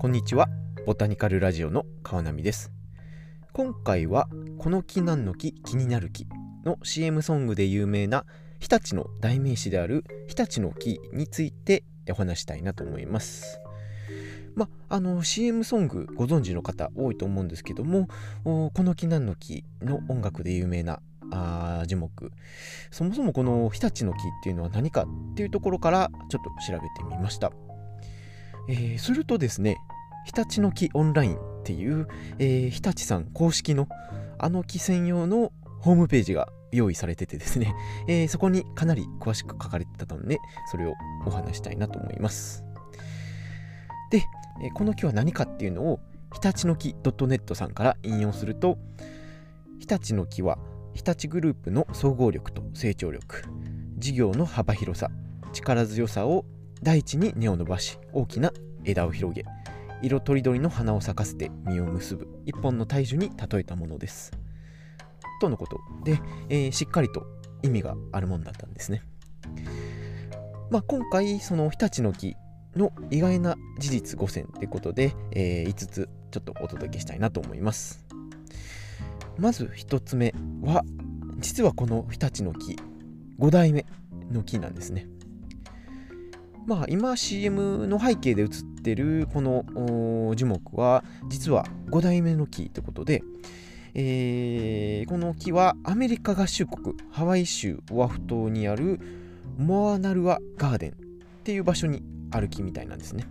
こんにちは。ボタニカルラジオの川波です。今回はこの木なんの木気になる木の CM ソングで有名な日立の代名詞である日立の木についてお話したいなと思います。まあの CM ソングご存知の方多いと思うんですけどもこの木なんの木の音楽で有名なあ樹木。そもそもこの日立の木っていうのは何かっていうところからちょっと調べてみました、えー、するとですね日立の木オンラインっていう、えー、日立さん公式のあの木専用のホームページが用意されててですね、えー、そこにかなり詳しく書かれてたのでそれをお話したいなと思います。で、えー、この木は何かっていうのを日立の木 .net さんから引用すると日立の木は日立グループの総合力と成長力事業の幅広さ力強さを大地に根を伸ばし大きな枝を広げ色とりどりの花を咲かせて実を結ぶ一本の大樹に例えたものです。とのことで、えー、しっかりと意味があるものだったんですね。まあ、今回その日立の木の意外な事実5選ということで、えー、5つちょっとお届けしたいなと思います。まず1つ目は実はこの日立の木5代目の木なんですね。まあ今 CM の背景で映ってるこの樹木は実は5代目の木ということで、えー、この木はアメリカ合衆国ハワイ州オアフ島にあるモアナルアガーデンっていう場所にある木みたいなんですね。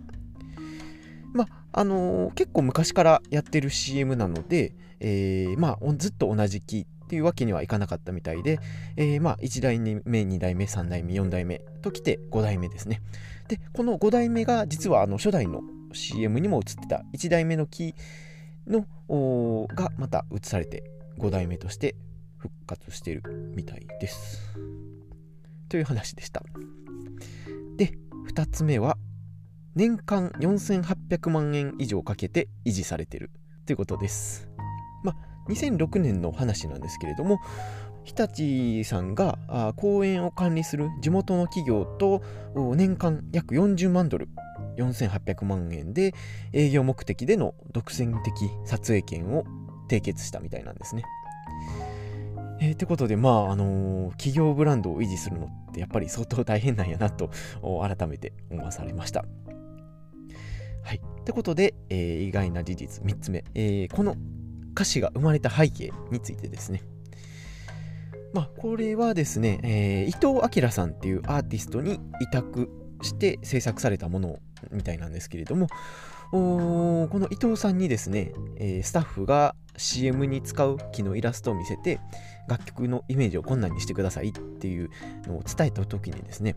まああのー、結構昔からやってる CM なので、えー、まあずっと同じ木っていうわけにはいかなかったみたいで、えー、まあ1代目、2代目、3代目、4代目ときて5代目ですね。で、この5代目が実はあの初代の CM にも映ってた1代目の木のがまた映されて5代目として復活してるみたいです。という話でした。で、2つ目は年間4800万円以上かけて維持されてるということです。2006年の話なんですけれども日立さんが公園を管理する地元の企業と年間約40万ドル4800万円で営業目的での独占的撮影権を締結したみたいなんですね。えー、ってことで、まあ、あのー、企業ブランドを維持するのってやっぱり相当大変なんやなと改めて思わされました。はい。ってことで、えー、意外な事実3つ目、えー、この歌詞が生まれた背景についてですね。まあ、これはですね、えー、伊藤明さんっていうアーティストに委託して制作されたものみたいなんですけれども、この伊藤さんにですね、えー、スタッフが CM に使う木のイラストを見せて、楽曲のイメージを困難にしてくださいっていうのを伝えた時にですね、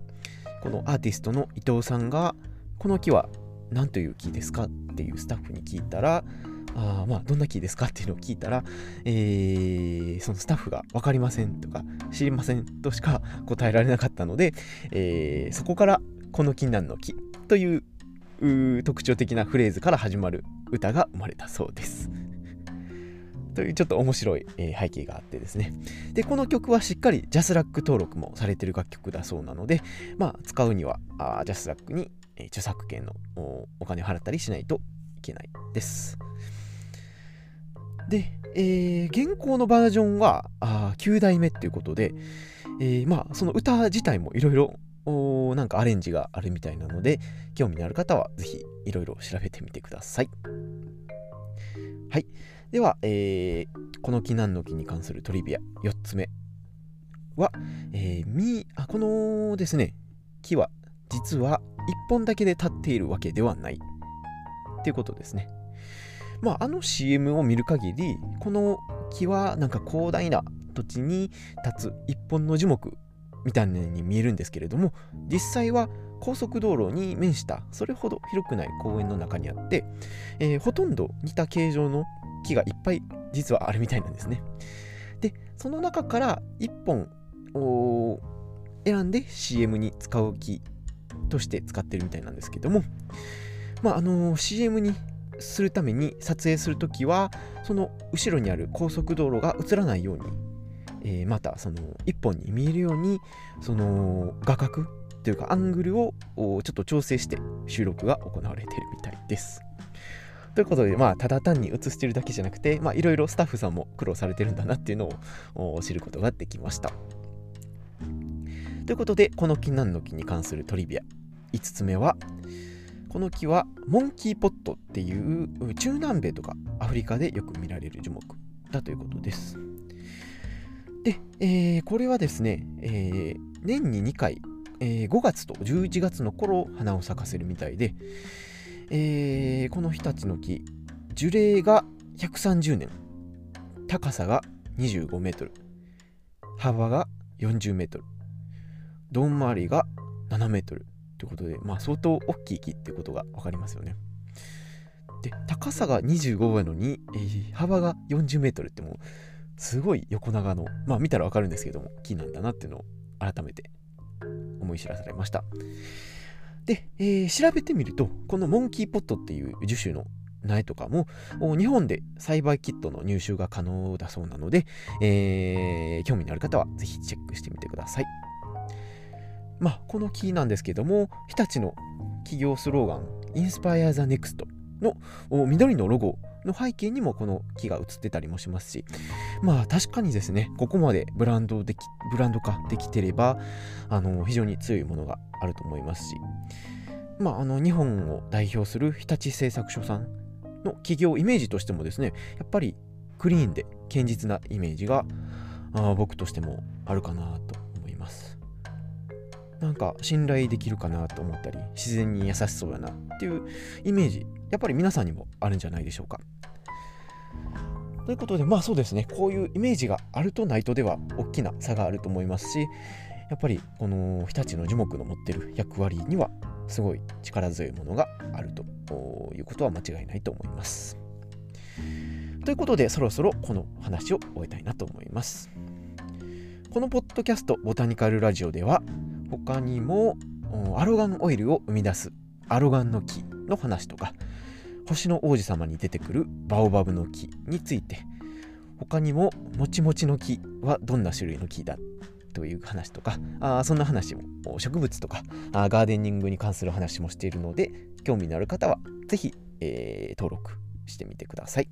このアーティストの伊藤さんが、この木は何という木ですかっていうスタッフに聞いたら、あまあ、どんなキーですかっていうのを聞いたら、えー、そのスタッフが分かりませんとか知りませんとしか答えられなかったので、えー、そこからこの禁断の木という特徴的なフレーズから始まる歌が生まれたそうです。というちょっと面白い、え、背景があってですね。で、この曲はしっかり JASRAC 登録もされてる楽曲だそうなので、まあ、使うにはあ JASRAC に、え、著作権のお金を払ったりしないといけないです。で、えー、現行のバージョンはあ9代目っていうことで、えー、まあその歌自体もいろいろなんかアレンジがあるみたいなので興味のある方はぜひいろいろ調べてみてください。はい。では、えー、この木なんの木に関するトリビア4つ目は、え、みあこのですね木は実は1本だけで立っているわけではないっていうことですね。まあ、あの CM を見る限りこの木はなんか広大な土地に立つ一本の樹木みたいなに見えるんですけれども実際は高速道路に面したそれほど広くない公園の中にあって、えー、ほとんど似た形状の木がいっぱい実はあるみたいなんですね。でその中から1本を選んで CM に使う木として使ってるみたいなんですけどもまああのー、CM にするために撮影するときはその後ろにある高速道路が映らないように、えー、またその一本に見えるようにその画角というかアングルをちょっと調整して収録が行われているみたいです。ということで、まあ、ただ単に写してるだけじゃなくて、まあ、いろいろスタッフさんも苦労されてるんだなっていうのを知ることができました。ということで、この木何の木に関するトリビア。5つ目は、この木はモンキーポットっていう中南米とかアフリカでよく見られる樹木だということです。で、えー、これはですね、えー、年に2回、えー、5月と11月の頃花を咲かせるみたいで、えー、この日立の木樹齢が130年高さが25メートル幅が40メートルどん回りが7メートルということで、まあ、相当大きい木っていうことが分かりますよね。で高さが25やのに、えー、幅が40メートルってもうすごい横長のまあ見たら分かるんですけども木なんだなっていうのを改めて思い知らされました。で、えー、調べてみるとこのモンキーポットっていう樹種の苗とかも日本で栽培キットの入手が可能だそうなので、えー、興味のある方はぜひチェックしてみてください。まあ、この木なんですけども、日立の企業スローガン、Inspire the Next の緑のロゴの背景にもこの木が映ってたりもしますし、まあ確かにですね、ここまでブランドできブランド化できてれば、あの非常に強いものがあると思いますし、まあ、あの日本を代表する日立製作所さんの企業イメージとしてもですね、やっぱりクリーンで堅実なイメージがあ僕としてもあるかなと思います。なんか信頼できるかなと思ったり自然に優しそうだなっていうイメージやっぱり皆さんにもあるんじゃないでしょうか。ということでまあそうですねこういうイメージがあるとないとでは大きな差があると思いますしやっぱりこの日立の樹木の持ってる役割にはすごい力強いものがあるということは間違いないと思います。ということでそろそろこの話を終えたいなと思います。このポッドキャストボタニカルラジオでは他にもアロガンオイルを生み出すアロガンの木の話とか星の王子様に出てくるバオバブの木について他にももちもちの木はどんな種類の木だという話とかあそんな話も植物とかあガーデニングに関する話もしているので興味のある方は是非、えー、登録してみてください。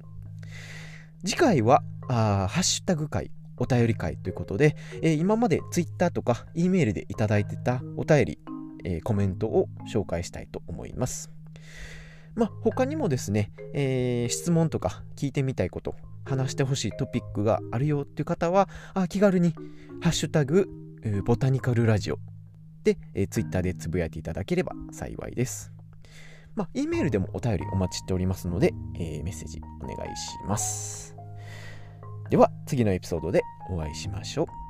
次回はあハッシュタグ会お便り会ということで、えー、今まで Twitter とか E メールでいただいてたお便り、えー、コメントを紹介したいと思います。まあ、他にもですね、えー、質問とか聞いてみたいこと、話してほしいトピックがあるよっていう方は、あ気軽に、ハッシュタグ、ボタニカルラジオで、えー、Twitter でつぶやいていただければ幸いです。まあ、E メールでもお便りお待ちしておりますので、えー、メッセージお願いします。では次のエピソードでお会いしましょう。